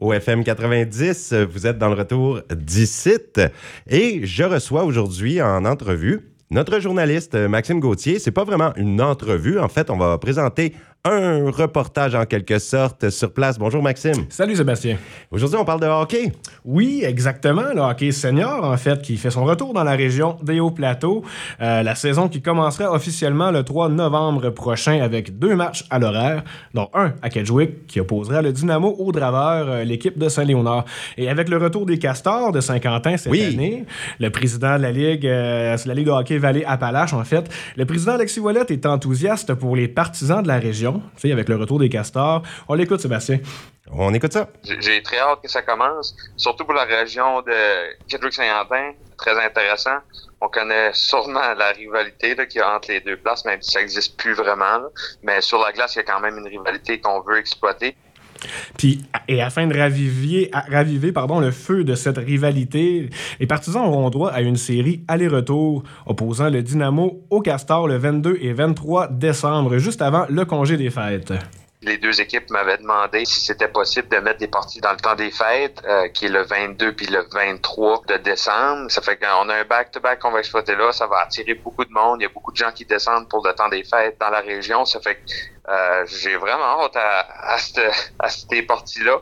au FM 90. Vous êtes dans le retour d'ici. Et je reçois aujourd'hui en entrevue notre journaliste Maxime Gauthier. C'est pas vraiment une entrevue. En fait, on va présenter un reportage en quelque sorte sur place. Bonjour Maxime. Salut Sébastien. Aujourd'hui, on parle de hockey. Oui, exactement. Le hockey senior, en fait, qui fait son retour dans la région des Hauts-Plateaux. Euh, la saison qui commencera officiellement le 3 novembre prochain avec deux matchs à l'horaire, dont un à Kedgewick qui opposera le Dynamo au Draveur, euh, l'équipe de Saint-Léonard. Et avec le retour des Castors de Saint-Quentin cette année, le président de la Ligue, euh, la Ligue de hockey Vallée-Appalaches, en fait, le président Alexis Wallet est enthousiaste pour les partisans de la région avec le retour des castors. On l'écoute, Sébastien. On écoute ça. J'ai très hâte que ça commence, surtout pour la région de Kedrick-Saint-Antin. Très intéressant. On connaît sûrement la rivalité qu'il y a entre les deux places, même si ça n'existe plus vraiment. Mais sur la glace, il y a quand même une rivalité qu'on veut exploiter. Puis, et afin de raviver, raviver pardon, le feu de cette rivalité, les partisans auront droit à une série aller-retour opposant le Dynamo au Castor le 22 et 23 décembre, juste avant le congé des fêtes les deux équipes m'avaient demandé si c'était possible de mettre des parties dans le temps des fêtes, euh, qui est le 22 puis le 23 de décembre. Ça fait qu'on a un back-to-back qu'on va exploiter là. Ça va attirer beaucoup de monde. Il y a beaucoup de gens qui descendent pour le temps des fêtes dans la région. Ça fait euh, j'ai vraiment hâte à, à, parties-là.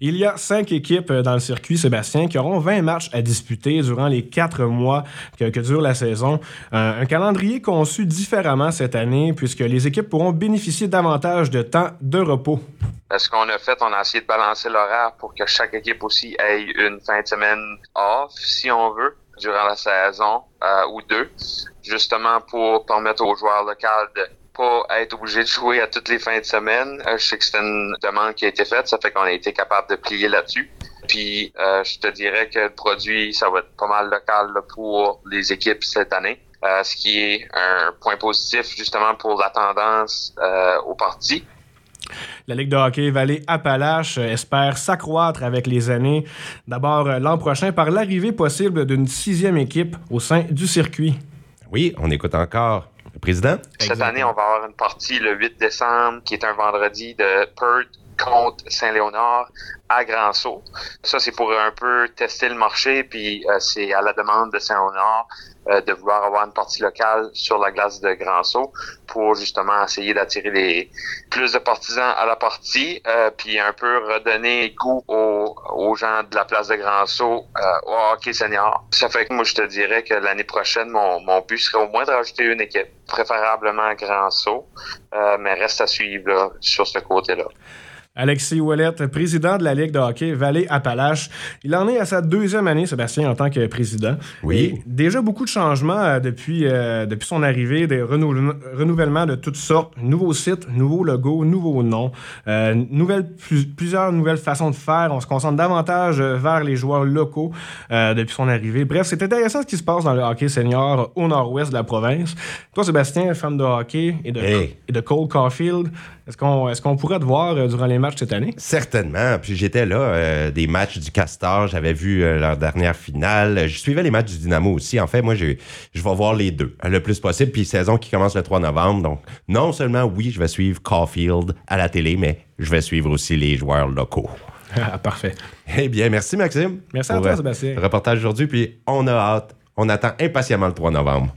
Il y a cinq équipes euh, dans le circuit, Sébastien, qui auront 20 matchs à disputer durant les quatre mois que, dure la saison. Euh, un calendrier conçu différemment cette année, puisque les équipes pourront bénéficier davantage de temps de repos. Ce qu'on a fait, on a essayé de balancer l'horaire pour que chaque équipe aussi ait une fin de semaine off, si on veut, durant la saison, euh, ou deux, justement pour permettre aux joueurs locaux de pas être obligé de jouer à toutes les fins de semaine. Euh, je sais que c'est une demande qui a été faite, ça fait qu'on a été capable de plier là-dessus. Puis euh, je te dirais que le produit, ça va être pas mal local pour les équipes cette année. Euh, ce qui est un point positif justement pour la tendance au parti. La Ligue de hockey Vallée-Appalaches espère s'accroître avec les années. D'abord l'an prochain par l'arrivée possible d'une sixième équipe au sein du circuit. Oui, on écoute encore président? Cette année, on va avoir une partie le 8 décembre, qui est un vendredi de Perth contre Saint-Léonard à Grand Sault. Ça, c'est pour un peu tester le marché, puis euh, c'est à la demande de Saint-Léonard euh, de vouloir avoir une partie locale sur la glace de Grand Sault pour justement essayer d'attirer les plus de partisans à la partie, euh, puis un peu redonner goût aux, aux, gens de la place de Grand Sault euh, au senior. Ça fait que moi, je te dirais que l'année prochaine, mon, but serait au moins de rajouter une équipe, préférablement Grand Sault, mais reste à suivre sur ce côté-là. Alexis Ouellet, président de la Ligue de hockey Vallée-Appalaches. Il en est à sa deuxième année, Sébastien, en tant que président. Oui. déjà beaucoup de changements euh, depuis, euh, depuis son arrivée, des renouvellements de toutes sortes. Nouveaux sites, nouveaux logos, nouveaux noms, euh, nouvelles, plusieurs nouvelles façons de faire. On se concentre davantage vers les joueurs locaux depuis son arrivée. Bref, c'est intéressant ce qui se passe dans le hockey senior au nord-ouest de la province. Toi, Sébastien, fan de hockey et de, et de Cole Caulfield, est-ce qu'on est qu'on pourrait te voir durant les matchs cette année? Certainement. Puis j'étais là, euh, des matchs du Castor, j'avais vu euh, leur dernière finale. Je suivais les matchs du Dynamo aussi. En fait, moi, je, je vais voir les deux le plus possible. Puis saison qui commence le 3 novembre. Donc, non seulement, oui, je vais suivre Caulfield à la télé, mais je vais suivre aussi les joueurs locaux. Ah, parfait. Eh bien, merci Maxime. Merci à toi, Sébastien. reportage aujourd'hui, puis on a hâte, on attend impatiemment le 3 novembre.